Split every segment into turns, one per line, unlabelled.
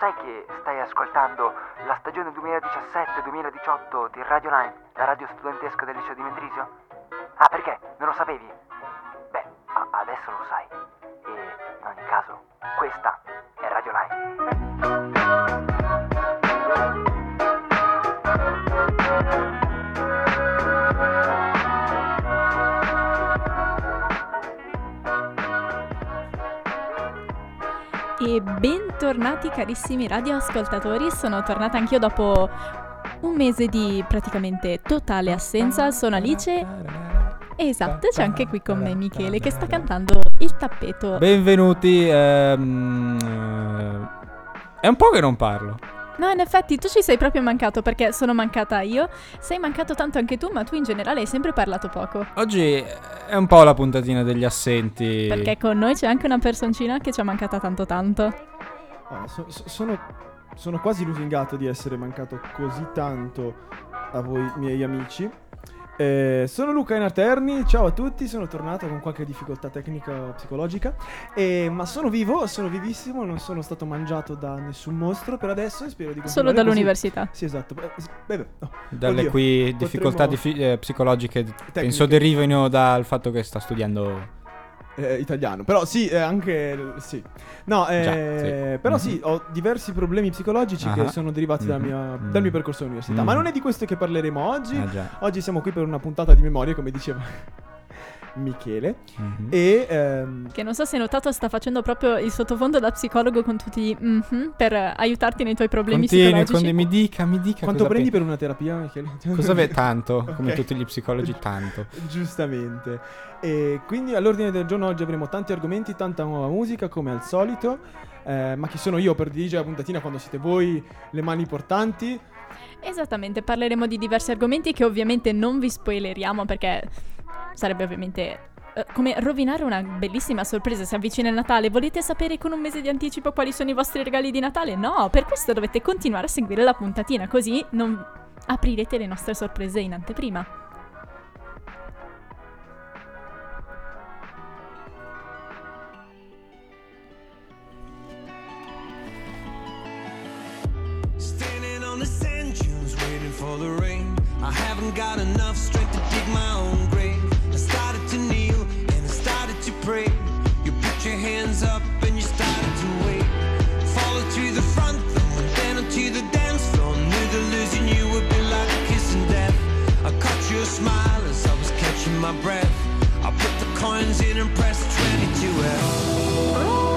sai che stai ascoltando la stagione 2017-2018 di Radio 9, la radio studentesca del liceo di Mendrisio? Ah, perché? Non lo sapevi? Beh, adesso lo sai. E in ogni caso, questa è Radio 9.
E bentornati carissimi radioascoltatori, sono tornata anch'io dopo un mese di praticamente totale assenza, sono Alice. Esatto, c'è anche qui con me Michele che sta cantando il tappeto.
Benvenuti. ehm, eh, è un po' che non parlo.
No, in effetti tu ci sei proprio mancato perché sono mancata io, sei mancato tanto anche tu, ma tu in generale hai sempre parlato poco.
Oggi è un po' la puntatina degli assenti.
Perché con noi c'è anche una personcina che ci ha mancata tanto tanto.
Ah, so- so- sono, sono quasi lusingato di essere mancato così tanto a voi miei amici. Eh, sono Luca Inaterni, ciao a tutti, sono tornato con qualche difficoltà tecnica o psicologica, eh, ma sono vivo, sono vivissimo, non sono stato mangiato da nessun mostro per adesso e spero di continuare
Solo
così.
dall'università.
Sì, esatto. Beh, beh, no.
Dalle
Oddio,
qui difficoltà
potremmo-
diffi- eh, psicologiche penso
Tecniche.
derivino dal fatto che sta studiando.
Eh, italiano, però sì, eh, anche sì. No, eh,
Già, sì.
però
Mhm.
sì, ho diversi problemi psicologici
Ah.
che sono derivati
Mhm.
mia-
Mhm.
dal mio percorso all'università. Ma
Mhm.
non è di questo che parleremo oggi.
Ah.
Oggi siamo qui per una puntata di memoria, come diceva Michele.
Mhm.
E ehm,
Che non so se hai notato, sta facendo proprio il sottofondo da psicologo con tutti gli mhm per aiutarti nei tuoi problemi
Continui,
psicologici.
mi dica, mi dica.
quanto
cosa
prendi
pe-
per una terapia, Michele?
Cosa vedi? Tanto, come
Ok.
tutti gli psicologi, tanto.
Giustamente. E quindi all'ordine del giorno oggi avremo tanti argomenti, tanta nuova musica, come al solito. Eh, ma chi sono io per dirigere la puntatina quando siete voi le mani portanti?
Esattamente, parleremo di diversi argomenti che ovviamente non vi spoileriamo perché sarebbe ovviamente eh, come rovinare una bellissima sorpresa. Si avvicina il Natale, volete sapere con un mese di anticipo quali sono i vostri regali di Natale? No, per questo dovete continuare a seguire la puntatina, così non aprirete le nostre sorprese in anteprima.
Standing on the sand dunes, waiting for the rain. I haven't got enough strength hands up and you started to wait. Followed to the front, then onto the dance floor. Knew that losing you would be like kissing death. I caught your smile as I was catching my breath. I put the coins in and pressed 22L.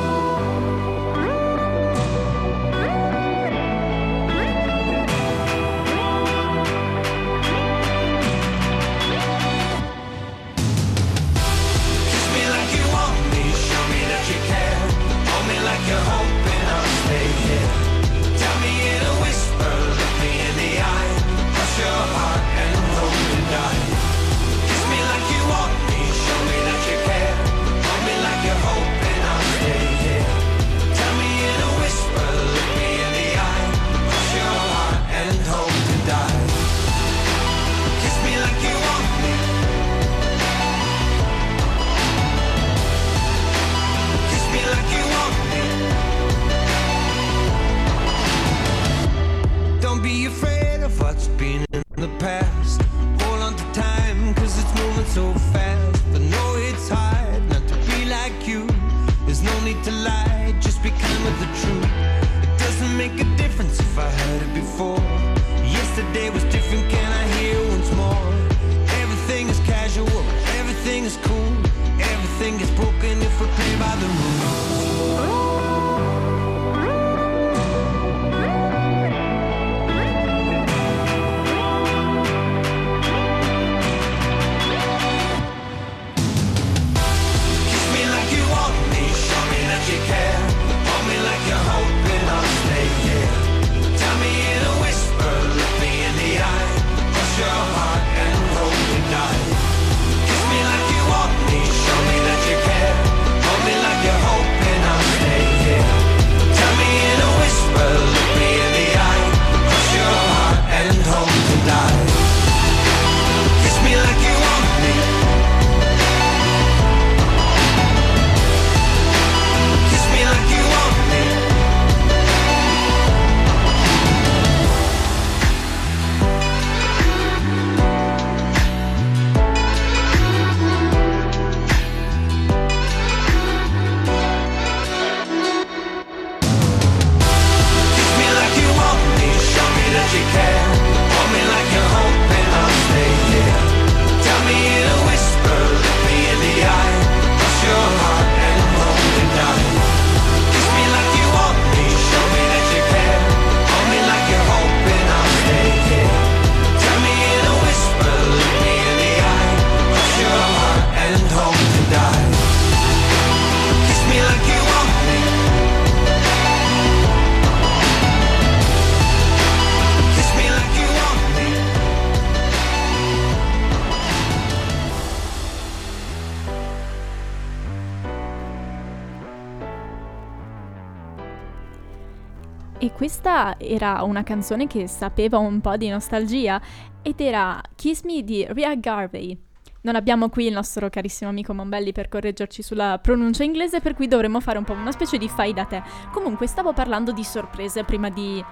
Questa era una canzone che sapeva un po' di nostalgia ed era Kiss Me di Ria Garvey. Non abbiamo qui il nostro carissimo amico Mombelli per correggerci sulla pronuncia inglese, per cui dovremmo fare un po' una specie di fai da te. Comunque, stavo parlando di sorprese prima di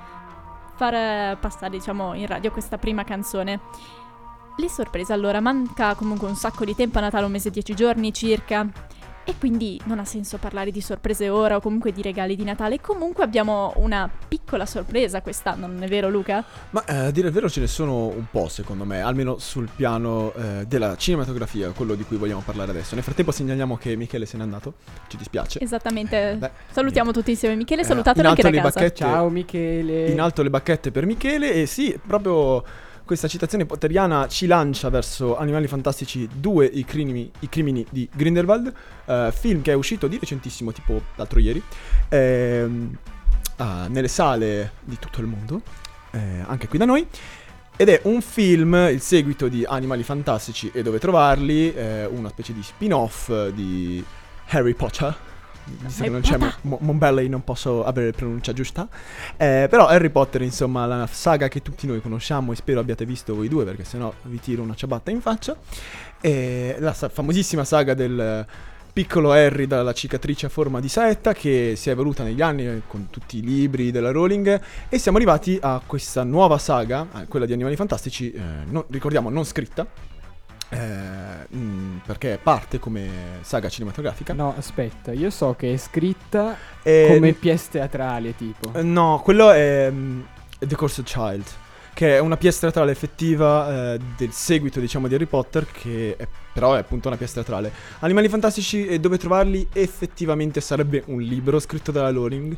far eh, passare, diciamo, in radio questa prima canzone. Le sorprese, allora, manca comunque un sacco di tempo a Natale, un mese e dieci giorni circa. E quindi non ha senso parlare di sorprese ora o comunque di regali di Natale. Comunque abbiamo una piccola sorpresa quest'anno, non è vero Luca?
Ma eh, a dire il vero ce ne sono un po' secondo me, almeno sul piano eh, della cinematografia, quello di cui vogliamo parlare adesso. Nel frattempo segnaliamo che Michele se n'è andato, ci dispiace.
Esattamente.
Beh,
Salutiamo tutti insieme Michele,
Eh,
salutatelo
in
anche da
alto le
casa.
bacchette-
Ciao Michele.
In alto le bacchette per Michele e sì, proprio questa citazione potteriana ci lancia verso Animali Fantastici 2, i crimini, i crimini di Grindelwald, eh, film che è uscito di recentissimo, tipo l'altro ieri, ehm, ah, nelle sale di tutto il mondo, eh, anche qui da noi. Ed è un film, il seguito di Animali Fantastici e dove trovarli, eh, una specie di spin-off eh, di Harry Potter. Visto che non c'è Mo- Mo- Mombelli, non posso avere la pronuncia giusta. Eh, però Harry Potter, insomma, la saga che tutti noi conosciamo e spero abbiate visto voi due, perché sennò vi tiro una ciabatta in faccia. Eh, la sa- famosissima saga del piccolo Harry dalla cicatrice a forma di saetta che si è evoluta negli anni eh, con tutti i libri della Rowling e siamo arrivati a questa nuova saga, quella di Animali Fantastici, eh, non- ricordiamo non scritta, eh, mm, perché parte come saga cinematografica.
No, aspetta, io so che è scritta
E-
come pièce teatrale, tipo.
Eh, No, quello è mm, The Cursed Child, che è una pièce teatrale effettiva eh, del seguito, diciamo, di Harry Potter, che è- però è appunto una pièce teatrale. Animali Fantastici e dove trovarli effettivamente sarebbe un libro scritto dalla Rowling.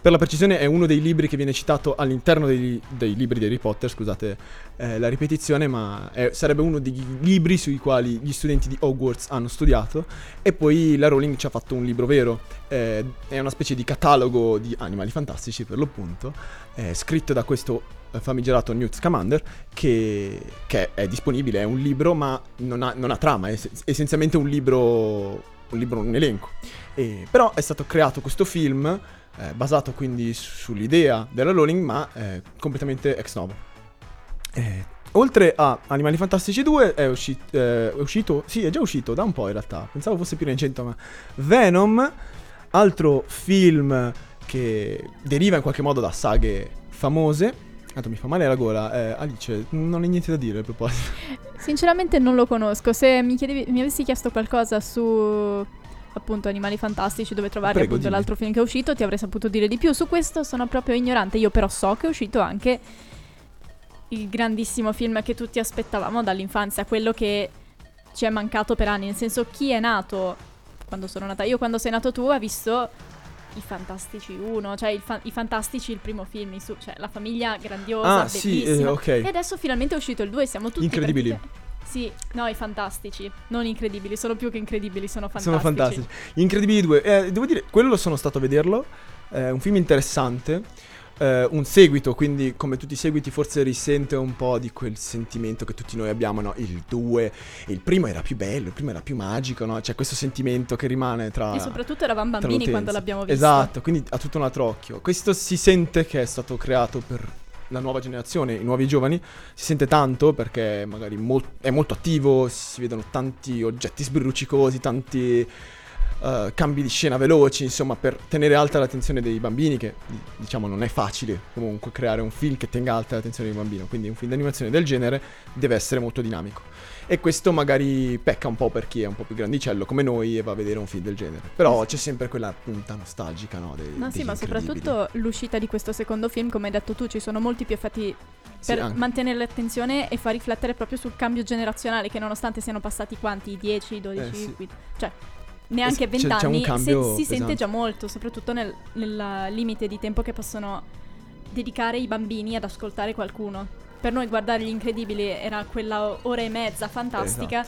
Per la precisione è uno dei libri che viene citato all'interno dei, dei libri di Harry Potter, scusate eh, la ripetizione, ma è- sarebbe uno dei libri sui quali gli studenti di Hogwarts hanno studiato e poi la Rowling ci ha fatto un libro vero, eh, è una specie di catalogo di animali fantastici per l'appunto, eh, scritto da questo famigerato Newt Scamander che, che è disponibile, è un libro ma non ha, non ha trama, è es- essenzialmente un libro, un libro, un elenco. E- però è stato creato questo film eh, basato quindi su- sull'idea della Rowling ma eh, completamente ex novo. Eh, oltre a Animali Fantastici 2 è, usci- eh, è uscito, sì è già uscito da un po' in realtà, pensavo fosse più recente ma Venom, altro film che deriva in qualche modo da saghe famose. Tanto mi fa male la gola, eh, Alice, non hai niente da dire a proposito.
Sinceramente non lo conosco. Se mi, chiedevi- mi avessi chiesto qualcosa su appunto Animali Fantastici, dove trovarli,
Prego,
appunto
dimmi.
l'altro film che è uscito, ti avrei saputo dire di più. Su questo sono proprio ignorante. Io però so che è uscito anche il grandissimo film che tutti aspettavamo dall'infanzia, quello che ci è mancato per anni. Nel senso, chi è nato quando sono nata io, quando sei nato tu, ha visto i Fantastici 1, cioè fa- i Fantastici il primo film, su- cioè la famiglia grandiosa,
Ah, sì, eh,
bellissima.
ok.
E adesso finalmente è uscito il 2 siamo tutti
Incredibili.
pratica- Sì, no, i fantastici, non incredibili, sono più che incredibili, sono fantastici.
Sono fantastici. Gli Incredibili 2, eh, devo dire, quello sono stato a vederlo, è un film interessante, eh, un seguito, quindi come tutti i seguiti forse risente un po' di quel sentimento che tutti noi abbiamo, no? Il 2, il primo era più bello, il primo era più magico, no? C'è questo sentimento che rimane tra...
E soprattutto eravamo bambini
l'utenza.
quando l'abbiamo visto.
Esatto, quindi ha tutto un altro occhio. Questo si sente che è stato creato per la nuova generazione, i nuovi giovani, si sente tanto perché magari mol- è molto attivo, si vedono tanti oggetti sbrucicosi, tanti eh, cambi di scena veloci, insomma, per tenere alta l'attenzione dei bambini, che di- diciamo non è facile comunque creare un film che tenga alta l'attenzione del bambino, quindi un film d'animazione del genere deve essere molto dinamico. E questo magari pecca un po' per chi è un po' più grandicello come noi e va a vedere un film del genere. Però c'è sempre quella punta nostalgica, no? Dei,
No, sì, ma soprattutto l'uscita di questo secondo film, come hai detto tu, ci sono molti più effetti
Sì,
per
anche.
mantenere l'attenzione e far riflettere proprio sul cambio generazionale che nonostante siano passati quanti? 10, 12,
Eh, sì.
15, cioè neanche
un
20 anni, se- si sente già molto, soprattutto nel, nel limite di tempo che possono dedicare i bambini ad ascoltare qualcuno. Per noi guardare gli incredibili era quella ora e mezza fantastica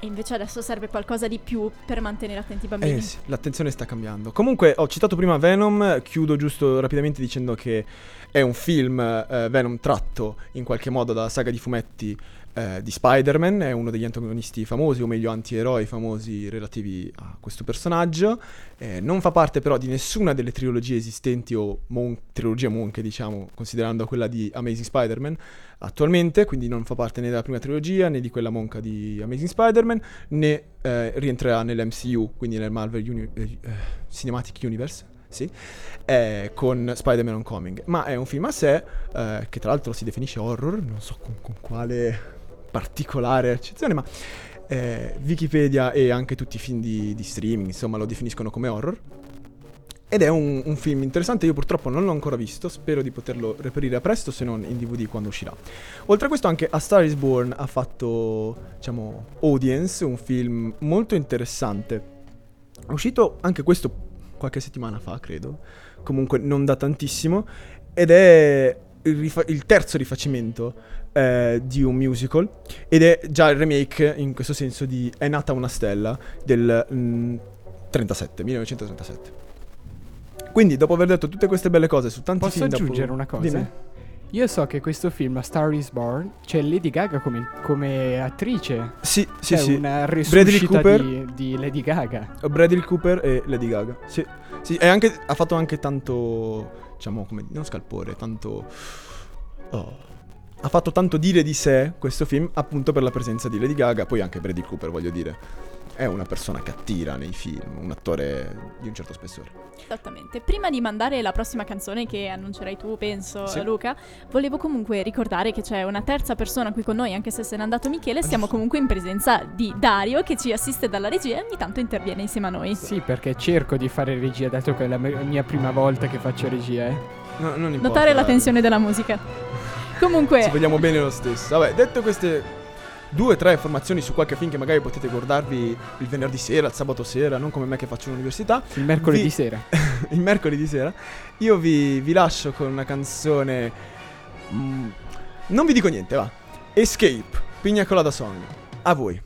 e invece adesso serve qualcosa di più per mantenere attenti i bambini.
Eh sì, l'attenzione sta cambiando. Comunque, ho citato prima Venom, chiudo giusto rapidamente dicendo che è un film, eh, Venom, tratto in qualche modo dalla saga di fumetti eh, di Spider-Man, è uno degli antagonisti famosi, o meglio antieroi famosi relativi a questo personaggio. Eh, non fa parte però di nessuna delle trilogie esistenti o mon- trilogie monche, diciamo, considerando quella di Amazing Spider-Man attualmente, quindi non fa parte né della prima trilogia né di quella monca di Amazing Spider-Man, né eh, rientrerà nell'MCU, quindi nel Marvel Uni- eh, eh, Cinematic Universe. Sì, eh, con Spider-Man Homecoming, ma è un film a sé eh, che tra l'altro si definisce horror, non so con, con quale particolare accezione, ma eh, Wikipedia e anche tutti i film di, di streaming, insomma, lo definiscono come horror. Ed è un, un film interessante, io purtroppo non l'ho ancora visto, spero di poterlo reperire a presto, se non in DVD quando uscirà. Oltre a questo anche A Star is Born ha fatto, diciamo, Audience, un film molto interessante. È uscito anche questo qualche settimana fa, credo, comunque non da tantissimo, ed è il, rifa- il terzo rifacimento eh, di un musical ed è già il remake in questo senso di È nata una stella del mm, 37, 1937. Quindi dopo aver detto tutte queste belle cose su tanti
Posso
film da
aggiungere
po-
una cosa?
Dimmi.
Io so che questo film, A Star is Born, c'è Lady Gaga come, come attrice.
Sì, sì,
C'è
sì.
una
Bradley Cooper.
di, di Lady Gaga.
Bradley Cooper e Lady Gaga. Sì, sì e anche, ha fatto anche tanto, diciamo, come, non scalpore, tanto... oh, ha fatto tanto dire di sé questo film appunto per la presenza di Lady Gaga, poi anche Bradley Cooper, voglio dire. È una persona che attira nei film, un attore di un certo spessore.
Esattamente. Prima di mandare la prossima canzone che annuncerai tu, penso,
Sì.
Luca, volevo comunque ricordare che c'è una terza persona qui con noi, anche se se n'è andato Michele. Siamo comunque in presenza di Dario che ci assiste dalla regia e ogni tanto interviene insieme a noi.
Sì, perché cerco di fare regia, dato che è la mia prima volta che faccio regia, eh.
No, non importa.
Notare la tensione della musica. Comunque,
Ci vogliamo bene lo stesso. Vabbè, detto queste due o tre informazioni su qualche film che magari potete guardarvi il venerdì sera, il sabato sera, non come me che faccio l'università,
Il mercoledì
Vi-
sera.
il mercoledì sera, io vi, vi lascio con una canzone... mm, non vi dico niente, va. Escape, Pigna Colada Song. A voi.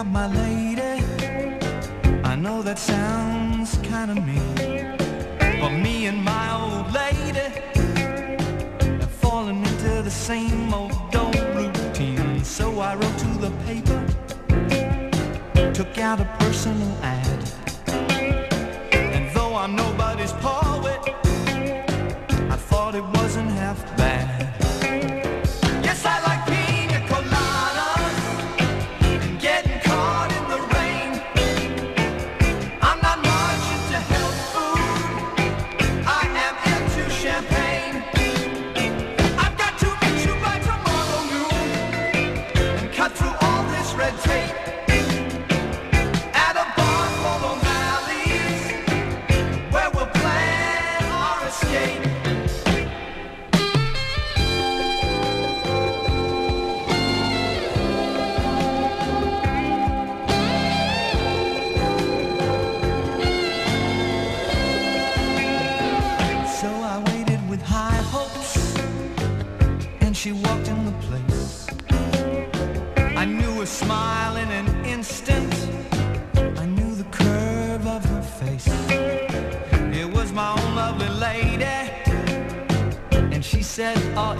About my lady. I know that sounds kind of mean. But me and my old lady have fallen into the same old old routine. So I wrote to the paper, took out a personal ad. And though I'm nobody's poet, I thought it wasn't half bad.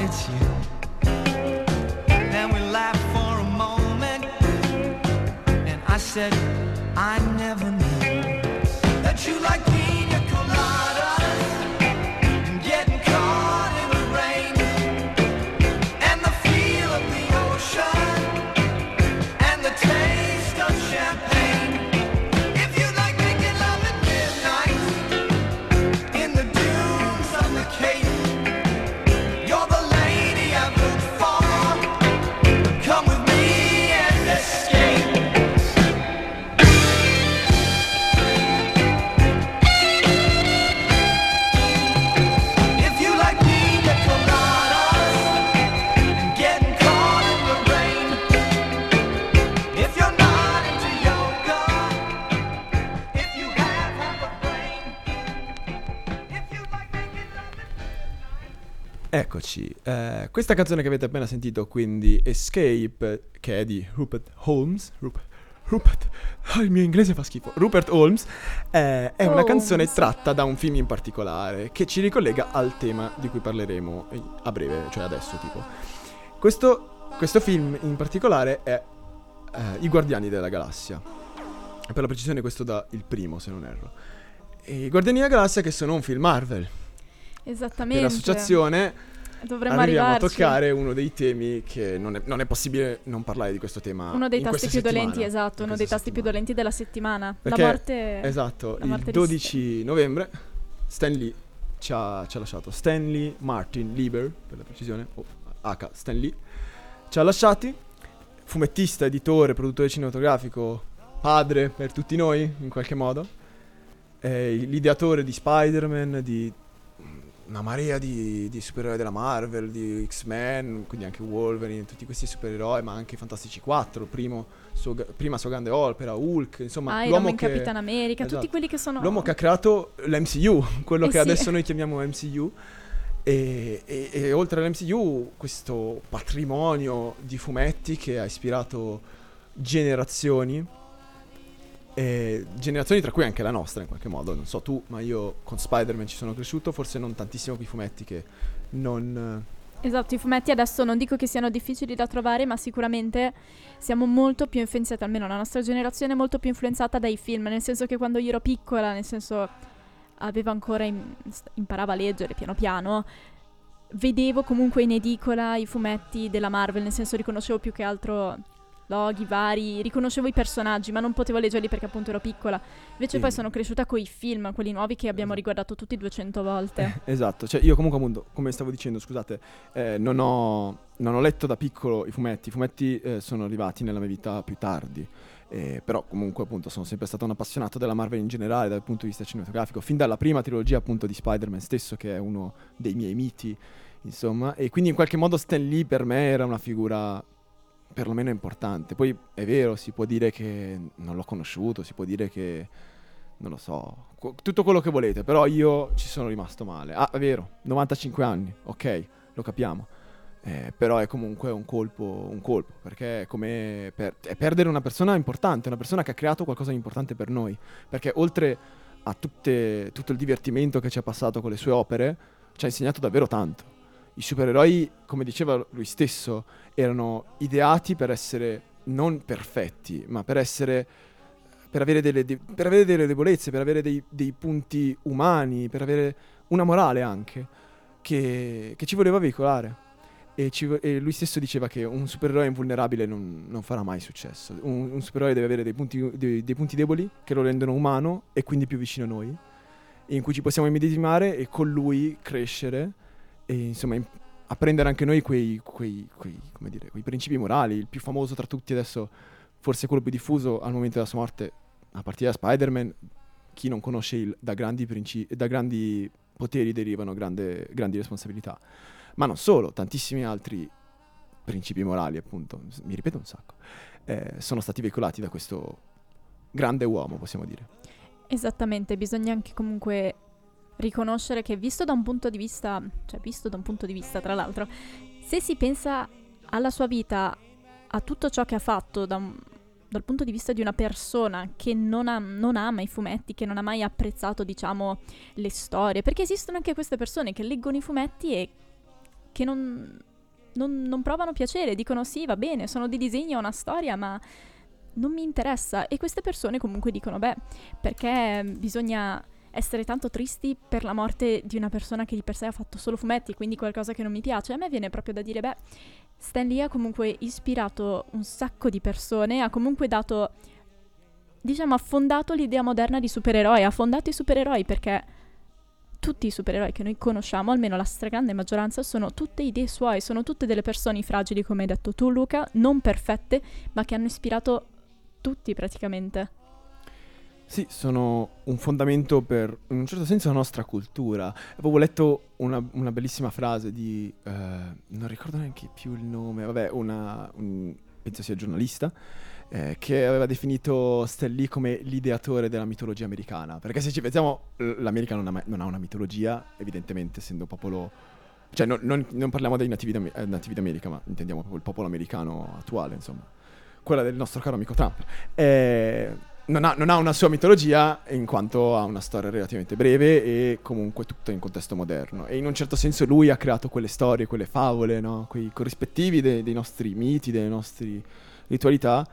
It's you. Then we laughed for a moment, and I said,
Eccoci, eh, questa canzone che avete appena sentito, quindi Escape, che è di Rupert Holmes, Rup- Rupert, ah, il mio inglese fa schifo, Rupert Holmes, eh, è una canzone tratta da un film in particolare che ci ricollega al tema di cui parleremo eh, a breve, cioè adesso tipo. Questo, questo film in particolare è eh, I Guardiani della Galassia, per la precisione questo da il primo se non erro. E I Guardiani della Galassia che sono un film Marvel,
Esattamente.
per associazione
Dovremmo
arriviamo
arrivarci.
a toccare uno dei temi che non è, non è possibile non parlare di questo tema.
Uno dei tasti più dolenti, esatto, uno dei tasti più dolenti della settimana.
Perché-
la morte...
Esatto,
la
il
morte di
12 novembre Stan Lee ci ha, ci ha lasciato. Stanley Martin Lieber, per la precisione, o H. Stan Lee, ci ha lasciati. Fumettista, editore, produttore cinematografico, padre per tutti noi, in qualche modo. È l'ideatore di Spider-Man, di una marea di, di supereroi della Marvel, di X-Men, quindi anche Wolverine, tutti questi supereroi, ma anche Fantastici 4, primo suo, prima sua grande opera, Hulk, insomma,
Iron
l'uomo
Man,
che...
Capitan America,
esatto.
tutti quelli che sono...
L'uomo che ha creato l'MCU, quello
Eh
che
sì.
adesso noi chiamiamo MCU. E, e- e oltre all'MCU, questo patrimonio di fumetti che ha ispirato generazioni. E generazioni tra cui anche la nostra in qualche modo. Non so tu, ma io con Spider-Man ci sono cresciuto. Forse non tantissimo con i fumetti che non.
Esatto, i fumetti adesso non dico che siano difficili da trovare, ma sicuramente siamo molto più influenzati, almeno la nostra generazione è molto più influenzata dai film, nel senso che quando io ero piccola, nel senso avevo ancora im- imparavo a leggere piano piano, vedevo comunque in edicola i fumetti della Marvel, nel senso riconoscevo più che altro loghi vari, riconoscevo i personaggi, ma non potevo leggerli perché appunto ero piccola. Invece
Sì.
poi sono cresciuta con i film, quelli nuovi che abbiamo riguardato tutti 200 volte.
Esatto, cioè io comunque appunto, come stavo dicendo, scusate, eh, non, ho, non ho letto da piccolo i fumetti, i fumetti eh, sono arrivati nella mia vita più tardi, eh, però comunque appunto sono sempre stato un appassionato della Marvel in generale dal punto di vista cinematografico, fin dalla prima trilogia appunto di Spider-Man stesso che è uno dei miei miti, insomma, e quindi in qualche modo Stan Lee per me era una figura perlomeno importante. Poi è vero, si può dire che non l'ho conosciuto, si può dire che non lo so, qu- tutto quello che volete, però io ci sono rimasto male. Ah, è vero, 95 anni, ok, lo capiamo. Eh, però è comunque un colpo, un colpo, perché è come per- è perdere una persona importante, una persona che ha creato qualcosa di importante per noi. Perché oltre a tutte- tutto il divertimento che ci ha passato con le sue opere, ci ha insegnato davvero tanto. I supereroi, come diceva lui stesso, erano ideati per essere non perfetti, ma per essere per avere delle, de- per avere delle debolezze, per avere dei, dei punti umani, per avere una morale anche, che, che ci voleva veicolare. E, ci e lui stesso diceva che un supereroe invulnerabile non, non farà mai successo. Un, un supereroe deve avere dei punti, dei- dei punti deboli che lo rendono umano e quindi più vicino a noi, in cui ci possiamo immedesimare e con lui crescere e insomma im- apprendere anche noi quei, quei, quei, dire, quei principi morali. Il più famoso tra tutti adesso, forse quello più diffuso al momento della sua morte, a partire da Spider-Man, chi non conosce il da grandi, princi- da grandi poteri derivano grande- grandi responsabilità. Ma non solo, tantissimi altri principi morali, appunto, mi ripeto un sacco, eh, sono stati veicolati da questo grande uomo, possiamo dire.
Esattamente, bisogna anche comunque riconoscere che visto da un punto di vista, cioè visto da un punto di vista tra l'altro, se si pensa alla sua vita, a tutto ciò che ha fatto da dal punto di vista di una persona che non, ha- non ama i fumetti, che non ha mai apprezzato, diciamo, le storie, perché esistono anche queste persone che leggono i fumetti e che non, non, non provano piacere, dicono sì, va bene, sono di disegno, ho una storia, ma non mi interessa. E queste persone comunque dicono, beh, perché bisogna essere tanto tristi per la morte di una persona che di per sé ha fatto solo fumetti, quindi qualcosa che non mi piace. A me viene proprio da dire, beh, Stan Lee ha comunque ispirato un sacco di persone, ha comunque dato, diciamo, ha fondato l'idea moderna di supereroi, ha fondato i supereroi perché tutti i supereroi che noi conosciamo, almeno la stragrande maggioranza, sono tutte idee suoi, sono tutte delle persone fragili, come hai detto tu Luca, non perfette, ma che hanno ispirato tutti praticamente.
Sì, sono un fondamento per, in un certo senso, la nostra cultura. Avevo letto una, una bellissima frase di, eh, non ricordo neanche più il nome, vabbè, una, un- penso sia giornalista, eh, che aveva definito Lee come l'ideatore della mitologia americana. Perché se ci pensiamo, l'America non ha, non ha una mitologia, evidentemente, essendo popolo... Cioè, non, non- non parliamo dei nativi, d'Ame- eh, nativi d'America, ma intendiamo proprio il popolo americano attuale, insomma. Quella del nostro caro amico Trump. Eh, non ha, non ha una sua mitologia in quanto ha una storia relativamente breve e comunque tutta in contesto moderno. E in un certo senso lui ha creato quelle storie, quelle favole, no? quei corrispettivi de- dei nostri miti, delle nostre ritualità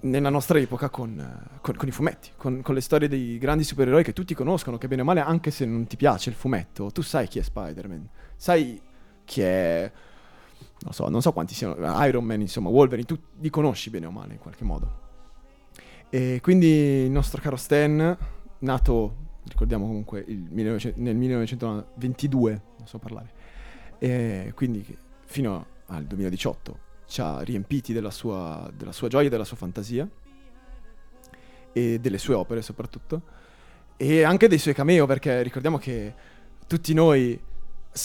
nella nostra epoca con, con- con i fumetti, con, con le storie dei grandi supereroi che tutti conoscono, che bene o male, anche se non ti piace il fumetto, tu sai chi è Spider-Man, sai chi è... Non so, non so quanti siano, Iron Man, insomma, Wolverine, tu li conosci bene o male in qualche modo. E quindi il nostro caro Stan, nato, ricordiamo comunque, il 1900 nel 1922, non so parlare, e quindi fino al 2018 ci ha riempiti della sua, della sua gioia della sua fantasia e delle sue opere soprattutto e anche dei suoi cameo perché ricordiamo che tutti noi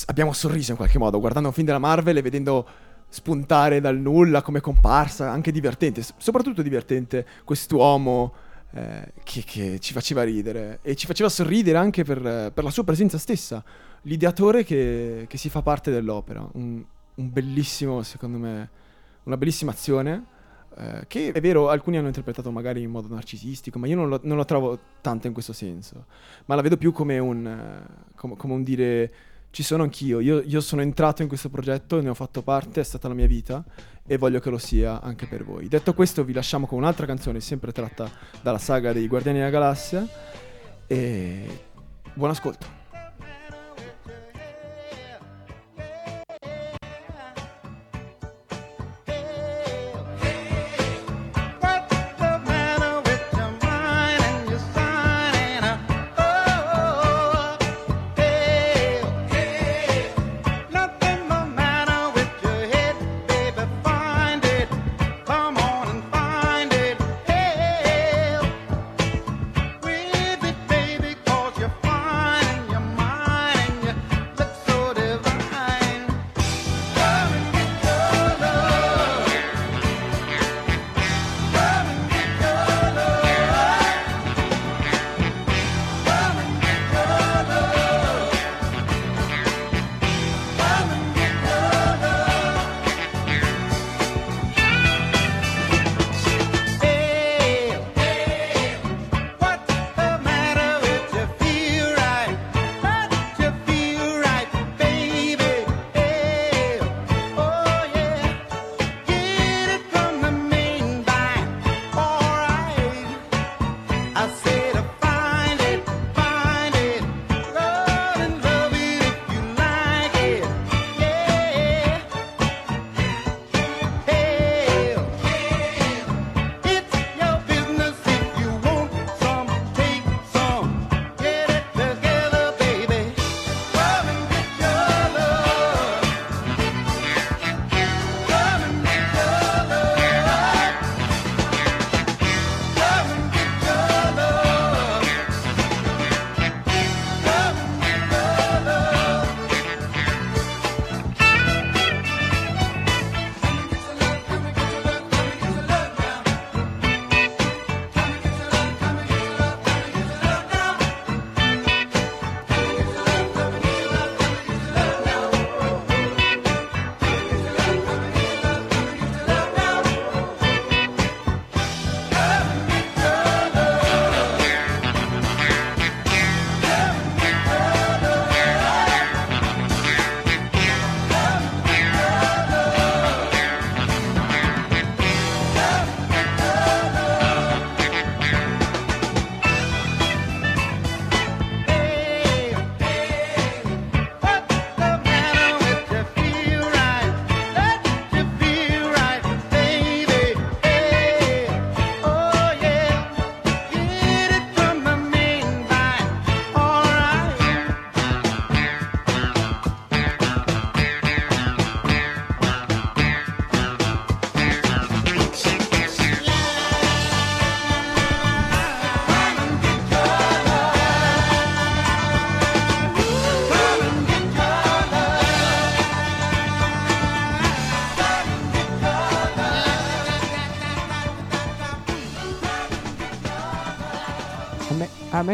abbiamo sorriso in qualche modo guardando un film della Marvel e vedendo spuntare dal nulla come comparsa, anche divertente, soprattutto divertente quest'uomo eh, che, che ci faceva ridere e ci faceva sorridere anche per, per la sua presenza stessa, l'ideatore che, che si fa parte dell'opera, un, un bellissimo, secondo me, una bellissima azione. eh, che è vero, alcuni hanno interpretato magari in modo narcisistico, ma io non lo, non lo trovo tanto in questo senso. Ma la vedo più come un, come, come un dire: ci sono anch'io, io, io sono entrato in questo progetto, ne ho fatto parte, è stata la mia vita e voglio che lo sia anche per voi. Detto questo, vi lasciamo con un'altra canzone, sempre tratta dalla saga dei Guardiani della Galassia. E buon ascolto.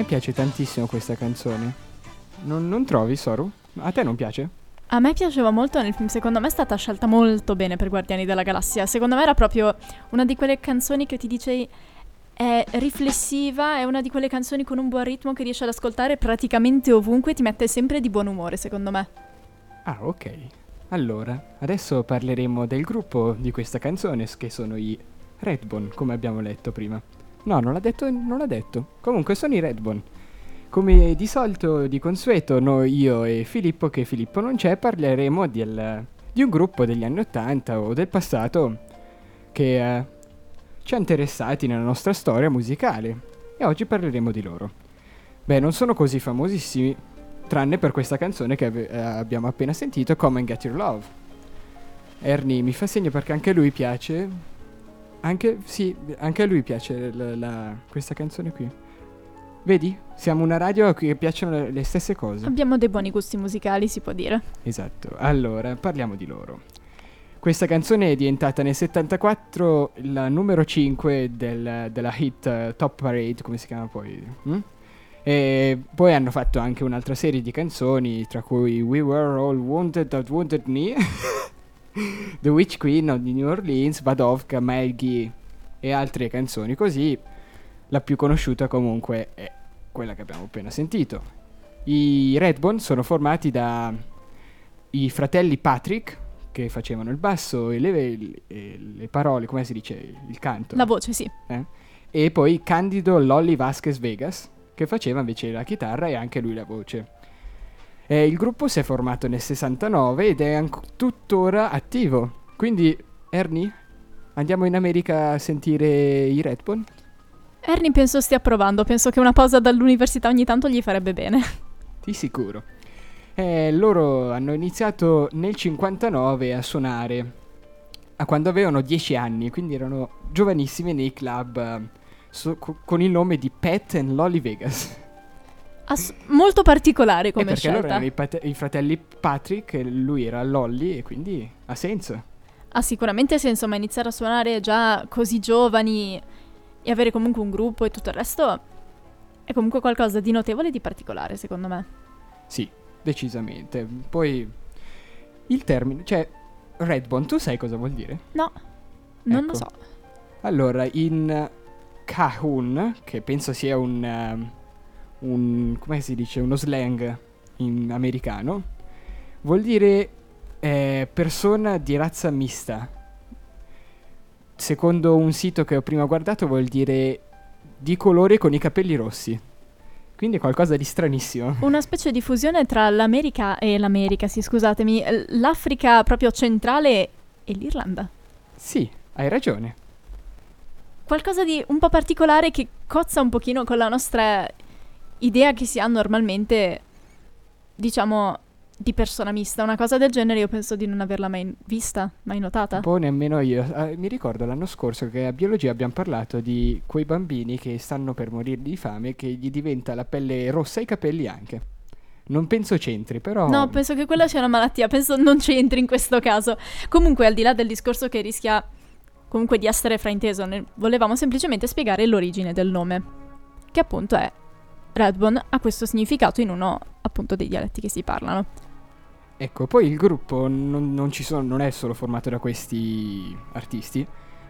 Piace tantissimo questa canzone. Non, non trovi, Soru? A te non piace?
A me piaceva molto nel film, secondo me è stata scelta molto bene per Guardiani della Galassia. Secondo me era proprio una di quelle canzoni che ti dicevi è riflessiva, è una di quelle canzoni con un buon ritmo che riesci ad ascoltare praticamente ovunque e ti mette sempre di buon umore, secondo me.
Ah, ok. Allora, adesso parleremo del gruppo di questa canzone, che sono i Redbone, come abbiamo letto prima. No, non l'ha detto, non l'ha detto. Comunque sono i Redbone. Come di solito, di consueto, noi, io e Filippo, che Filippo non c'è, parleremo del- di un gruppo degli anni 80 o del passato che eh, ci ha interessati nella nostra storia musicale. E oggi parleremo di loro. Beh, non sono così famosissimi, tranne per questa canzone che ave- eh, abbiamo appena sentito, Come and Get Your Love. Ernie mi fa segno perché anche lui piace. Anche, sì, anche a lui piace la- la- questa canzone qui. Vedi? Siamo una radio a cui piacciono le- le stesse cose.
Abbiamo dei buoni gusti musicali, si può dire.
Esatto, allora parliamo di loro. Questa canzone è diventata nel 74 la numero 5 del- della hit eh, Top Parade, come si chiama poi? mm? E poi hanno fatto anche un'altra serie di canzoni, tra cui We Were All Wounded at Wounded Knee, The Witch Queen of New Orleans, Badovka, Maggie e altre canzoni così. La più conosciuta comunque è quella che abbiamo appena sentito. I Redbone sono formati da i fratelli Patrick che facevano il basso e le, e le parole, come si dice, il canto.
La voce, sì.
eh? E poi Candido Lolly Vasquez Vegas che faceva invece la chitarra e anche lui la voce. Eh, il gruppo si è formato nel 69 ed è anc- tuttora attivo. Quindi, Ernie, andiamo in America a sentire i Redbone?
Ernie penso stia provando, penso che una pausa dall'università ogni tanto gli farebbe bene.
Di sicuro. Eh, loro hanno iniziato nel 59 a suonare, a quando avevano 10 anni, quindi erano giovanissimi nei club eh, so- co- con il nome di Pet and Lolly Vegas.
Ass- molto particolare
Eh,
come
perché loro
scelta.
erano i, pat- i fratelli Patrick e lui era Lolly e quindi ha senso.
Ha sicuramente senso, ma iniziare a suonare già così giovani e avere comunque un gruppo e tutto il resto è comunque qualcosa di notevole e di particolare, secondo me.
Sì, decisamente. Poi il termine, cioè Redbone, tu sai cosa vuol dire?
No, non
Ecco.
lo so.
Allora, in Kahun, che penso sia un, ehm, un come si dice, uno slang in americano, vuol dire eh, persona di razza mista. Secondo un sito che ho prima guardato vuol dire di colore con i capelli rossi. Quindi è qualcosa di stranissimo.
Una specie di fusione tra l'America e l'America, sì, scusatemi, l'Africa proprio centrale e l'Irlanda.
Sì, hai ragione.
Qualcosa di un po' particolare che cozza un pochino con la nostra idea che si ha normalmente, diciamo, di persona mista. Una cosa del genere io penso di non averla mai vista, mai notata.
Un po' nemmeno io. Ah, mi ricordo l'anno scorso che a biologia abbiamo parlato di quei bambini che stanno per morire di fame che gli diventa la pelle rossa e i capelli anche. Non penso c'entri, però...
No, penso che quella sia una malattia, penso non c'entri in questo caso. Comunque, al di là del discorso che rischia comunque di essere frainteso, ne- volevamo semplicemente spiegare l'origine del nome, che appunto è Redbone, ha questo significato in uno appunto dei dialetti che si parlano.
Ecco, poi il gruppo non, non ci sono, non è solo formato da questi artisti,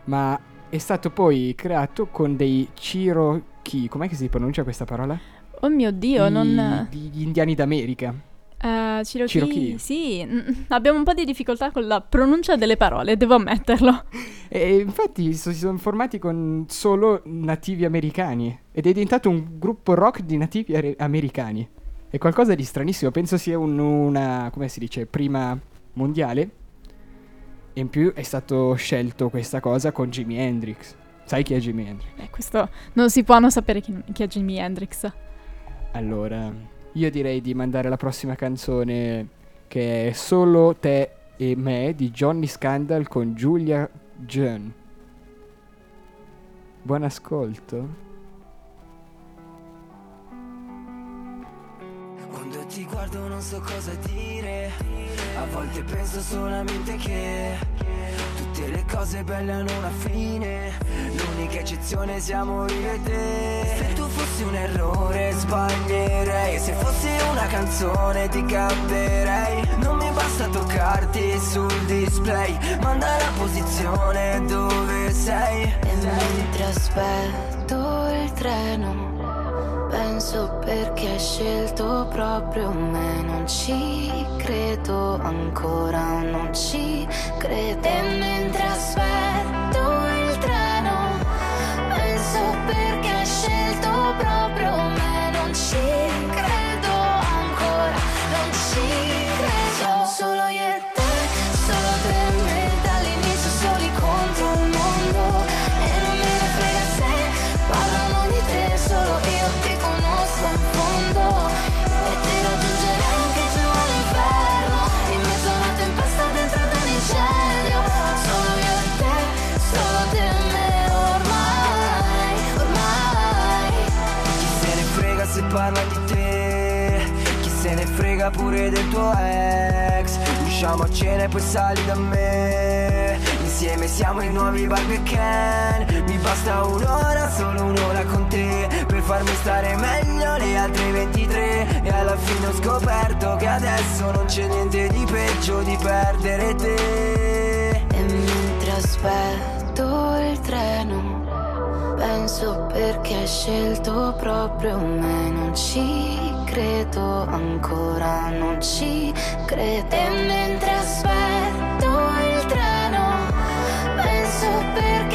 ma è stato poi creato con dei Cherokee. Com'è che si pronuncia questa parola?
Oh mio Dio,
I-
non...
Gli indiani d'America.
Eh, Cherokee,
Cherokee.
sì, mm, abbiamo un po' di difficoltà con la pronuncia delle parole, devo ammetterlo.
E infatti so- si sono formati con solo nativi americani. Ed è diventato un gruppo rock di nativi are- americani. È qualcosa di stranissimo. Penso sia un- una, come si dice, prima mondiale. E in più è stato scelto questa cosa con Jimi Hendrix. Sai chi è Jimi Hendrix?
Eh, questo non si può non sapere chi, chi è Jimi Hendrix.
Allora, io direi di mandare la prossima canzone che è Solo te e me di Johnny Scandal con Giulia Jean. Buon ascolto.
Quando ti guardo non so cosa dire. A volte penso solamente che Tutte le cose belle hanno una fine. L'unica
eccezione siamo io e te. Se tu fossi un errore sbaglierei. Se fossi una canzone ti capirei Non mi basta toccarti sul display Manda la posizione dove sei.
E mentre aspetto il treno. Penso scelto proprio me. Non ci credo ancora, non ci credo. E mentre aspetto frega
pure del tuo ex. Usciamo a cena e poi sali da me. Insieme siamo i nuovi Barbie e Ken. Mi basta un'ora, solo un'ora con te Per farmi stare meglio le altre 23 E alla fine ho scoperto che adesso non c'è niente di peggio di perdere te.
E mentre aspetto il treno Penso perché hai scelto proprio me Non ci credo ancora, non ci credo. E mentre aspetto il treno Penso perché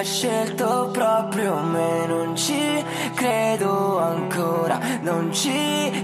ha scelto proprio me. Non ci credo ancora, non ci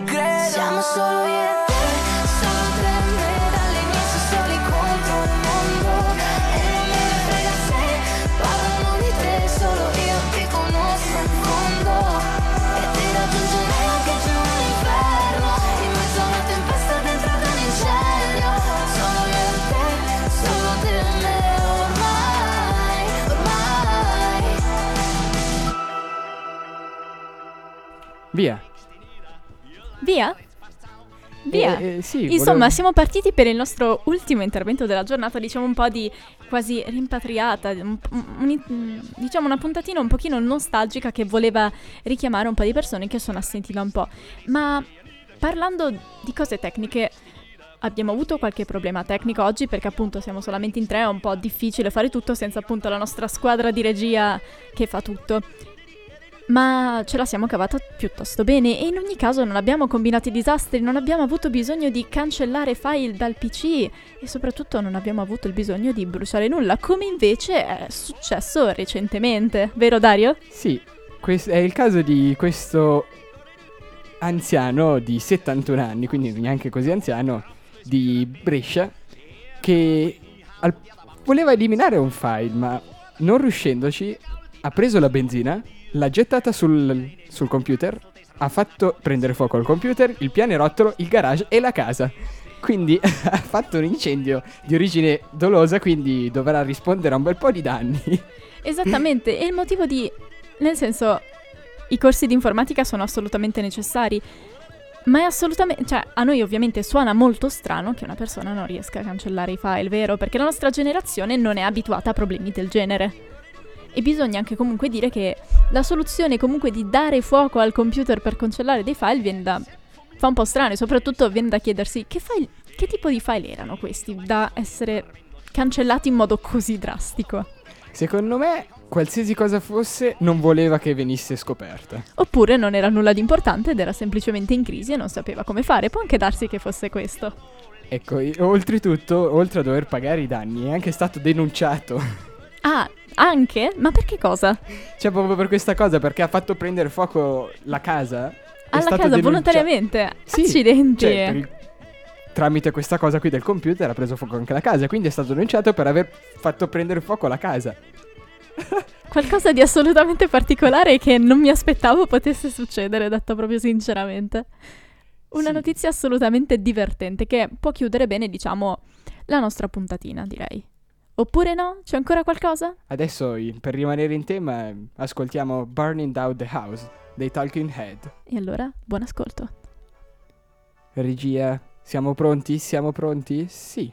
Via. Eh, eh, sì,
Insomma,
volevo-
siamo partiti per il nostro ultimo intervento della giornata, diciamo un po' di quasi rimpatriata, un- un- diciamo una puntatina un pochino nostalgica che voleva richiamare un po' di persone che sono assenti da un po'. Ma parlando di cose tecniche, abbiamo avuto qualche problema tecnico oggi perché appunto siamo solamente in tre, è un po' difficile fare tutto senza appunto la nostra squadra di regia che fa tutto. Ma ce la siamo cavata piuttosto bene e in ogni caso non abbiamo combinato i disastri, non abbiamo avuto bisogno di cancellare file dal PC e soprattutto non abbiamo avuto il bisogno di bruciare nulla, come invece è successo recentemente, vero Dario?
Sì, quest- è il caso di questo anziano di 71 anni, quindi neanche così anziano, di Brescia, che al- voleva eliminare un file, ma non riuscendoci, ha preso la benzina, l'ha gettata sul, sul computer, ha fatto prendere fuoco al computer, il pianerottolo, il garage e la casa. Quindi ha fatto un incendio di origine dolosa, quindi dovrà rispondere a un bel po' di danni.
Esattamente, e il motivo di... nel senso, i corsi di informatica sono assolutamente necessari, ma è assolutamente... cioè, a noi ovviamente suona molto strano che una persona non riesca a cancellare i file, vero? Perché la nostra generazione non è abituata a problemi del genere. E bisogna anche comunque dire che la soluzione comunque di dare fuoco al computer per cancellare dei file viene da... fa un po' strano e soprattutto viene da chiedersi che file... che tipo di file erano questi da essere cancellati in modo così drastico.
Secondo me, qualsiasi cosa fosse, non voleva che venisse scoperta.
Oppure non era nulla di importante ed era semplicemente in crisi e non sapeva come fare. Può anche darsi che fosse questo.
Ecco, oltretutto, oltre a dover pagare i danni, è anche stato denunciato.
Ah, anche? Ma per che cosa?
cioè, proprio per questa cosa, perché ha fatto prendere fuoco la casa.
Alla casa
denuncia-
volontariamente?
Sì,
Accidenti.
cioè, il-
tramite questa cosa qui del computer ha preso fuoco anche la casa. Quindi è stato denunciato per aver fatto prendere fuoco la casa.
Qualcosa di assolutamente particolare che non mi aspettavo potesse succedere, detto proprio sinceramente. Una
Sì.
notizia assolutamente divertente che può chiudere bene, diciamo, la nostra puntatina, direi. Oppure no? C'è ancora qualcosa?
Adesso, per rimanere in tema, ascoltiamo Burning Down the House dei Talking Head.
E allora, buon ascolto.
Regia, siamo pronti? Siamo pronti? Sì.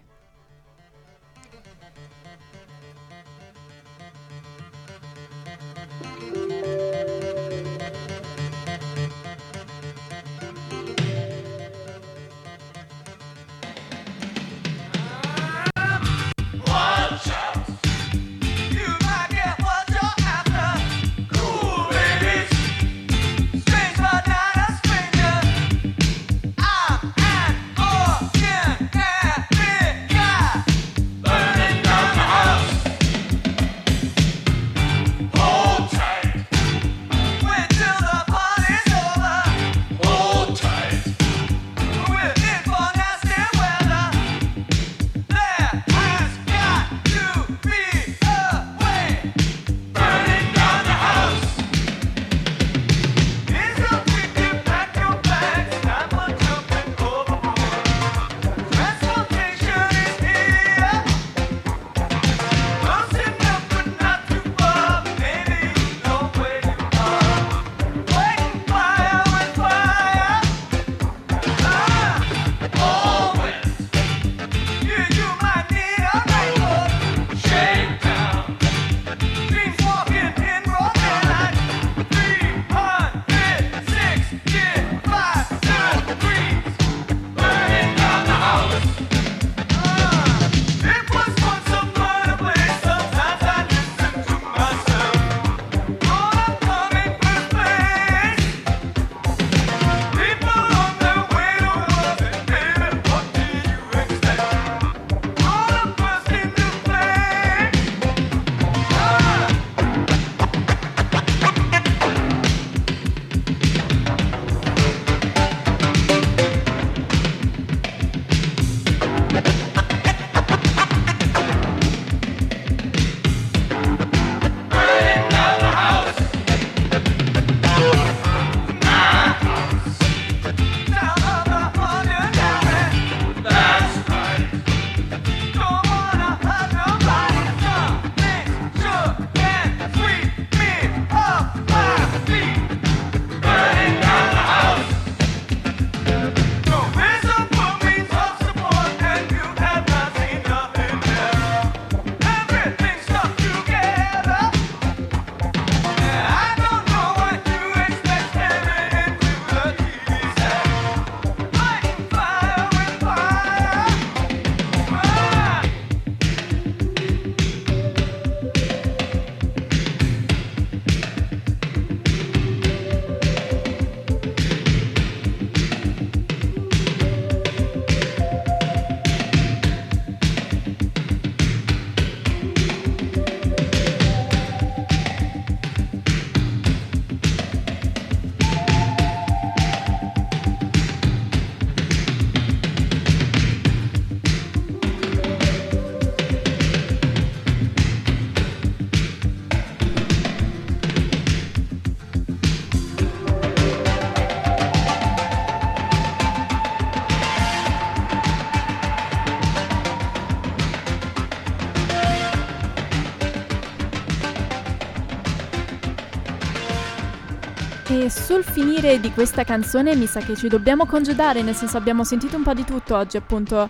E sul finire di questa canzone mi sa che ci dobbiamo congedare, nel senso abbiamo sentito un po' di tutto oggi, appunto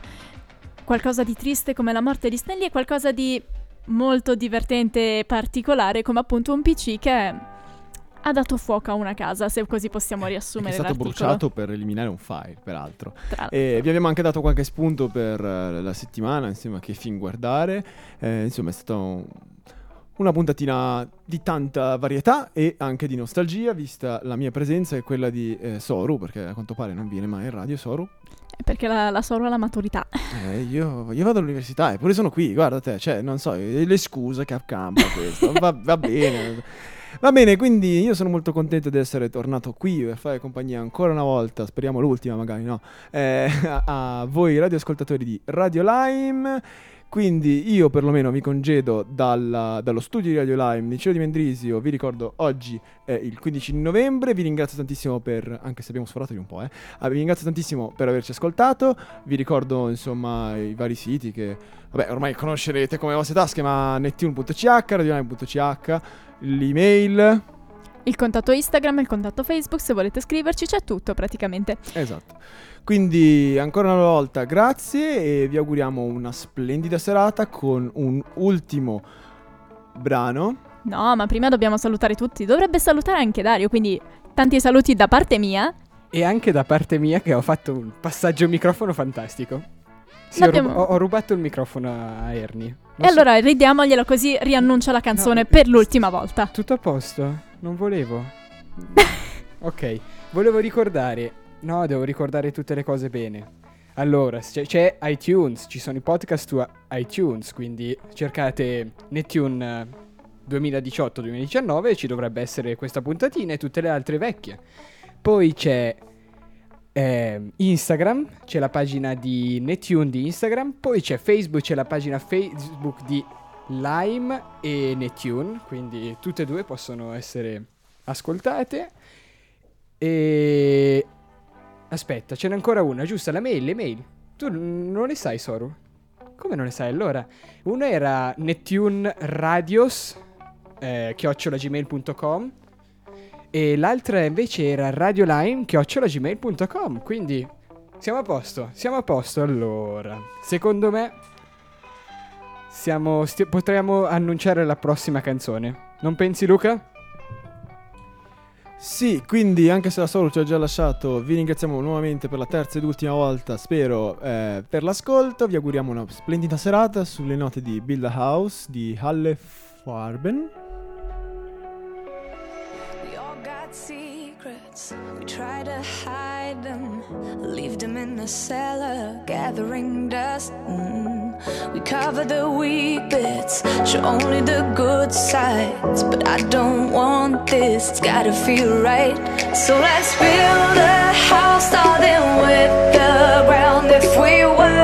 qualcosa di triste come la morte di Stanley e qualcosa di molto divertente e particolare come appunto un PC che ha dato fuoco a una casa, se così possiamo
Che è
riassumere
stato
l'articolo.
bruciato per eliminare un file, peraltro. E vi abbiamo anche dato qualche spunto per eh, la settimana, insomma, che film guardare. Eh, insomma, è stata un- una puntatina di tanta varietà e anche di nostalgia, vista la mia presenza e quella di eh, Soru, perché a quanto pare non viene mai in radio Soru.
È perché la, la Soro ha la maturità.
Eh, io, io vado all'università, eppure sono qui, guarda te, cioè, non so, le scuse che accampa questo, va, va bene. Va bene, quindi io sono molto contento di essere tornato qui per fare compagnia ancora una volta, speriamo l'ultima magari, no? Eh, a, a voi radioascoltatori di Radio Lime. Quindi io perlomeno mi congedo dalla- dallo studio di Radio Lime, Liceo di Mendrisio, vi ricordo oggi è il 15 novembre, vi ringrazio tantissimo per, anche se abbiamo sforato di un po', eh, ah, vi ringrazio tantissimo per averci ascoltato, vi ricordo insomma i vari siti che, vabbè ormai conoscerete come vostre tasche, ma nettune.ch, radioline.ch, l'email,
Il contatto Instagram, il contatto Facebook, se volete scriverci c'è tutto praticamente.
esatto. Quindi ancora una volta grazie e vi auguriamo una splendida serata con un ultimo brano.
No, ma prima dobbiamo salutare tutti. Dovrebbe salutare anche Dario, quindi tanti saluti da parte mia.
E anche da parte mia che ho fatto un passaggio microfono fantastico. Sì, ho, ho rubato il microfono a Ernie. Non
e
so-
allora ridiamoglielo così riannuncia la canzone
No,
per l'ultima volta.
Tutto a posto? Non volevo. ok, volevo ricordare. No, devo ricordare tutte le cose bene. Allora, c'è, c'è iTunes, ci sono i podcast su iTunes, quindi cercate Nettune eh, 2018-2019 e ci dovrebbe essere questa puntatina e tutte le altre vecchie. Poi c'è ehm, Instagram, c'è la pagina di Nettune di Instagram, poi c'è Facebook, c'è la pagina Facebook di Lime e Nettune, quindi tutte e due possono essere ascoltate. E aspetta, ce n'è ancora una, giusta? La mail, le mail. Tu non le sai, Soru? Come non le sai? Allora, uno era Nettune Radios, eh, chiocciolagmail.com e l'altra invece era Radiolime, chiocciolagmail.com. Quindi siamo a posto, siamo a posto. Allora, secondo me siamo, sti- potremmo annunciare la prossima canzone. Non pensi, Luca?
Sì, quindi anche se la Solo ci ha già lasciato, vi ringraziamo nuovamente per la terza ed ultima volta, spero, eh, per l'ascolto. Vi auguriamo una splendida serata sulle note di Build a House di Halle Farben.
We all got secrets. We try to hide them. Leave them in the cellar, gathering dust. Mm. We cover the weak bits, show only the good sides. But I don't want this, it's gotta feel right. So let's build a house starting with the ground. If we work